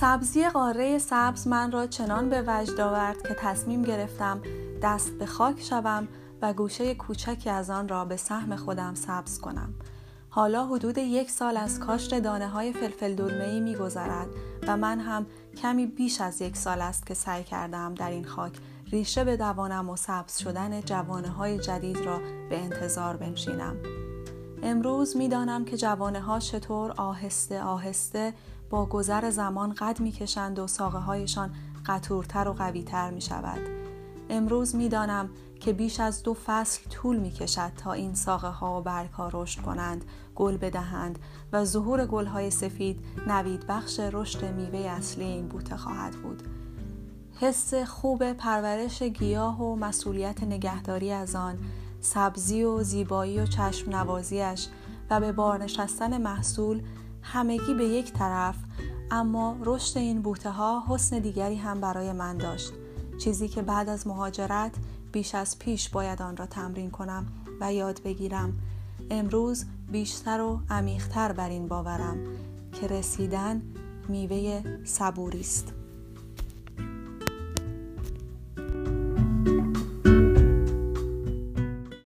سبزی قاره سبز من را چنان به وجد آورد که تصمیم گرفتم دست به خاک شوم و گوشه کوچکی از آن را به سهم خودم سبز کنم. حالا حدود یک سال از کاشت دانه های فلفل دلمه می گذرد و من هم کمی بیش از یک سال است که سعی کردم در این خاک ریشه بدوانم و سبز شدن جوانه های جدید را به انتظار بنشینم. امروز می‌دانم که جوانه ها چطور آهسته آهسته با گذر زمان قد می‌کشند و ساقه هایشان قطورتر و قویتر می شود. امروز می‌دانم که بیش از دو فصل طول می کشد تا این ساقه ها و برگ ها رشد کنند، گل بدهند و ظهور گل های سفید نوید بخش رشد میوه اصلی این بوته خواهد بود. حس خوب پرورش گیاه و مسئولیت نگهداری از آن سبزی و زیبایی و چشم نوازیش و به بار نشستن محصول همگی به یک طرف اما رشد این بوته ها حسن دیگری هم برای من داشت. چیزی که بعد از مهاجرت بیش از پیش باید آن را تمرین کنم و یاد بگیرم. امروز بیشتر و عمیقتر بر این باورم که رسیدن میوه صبوری است.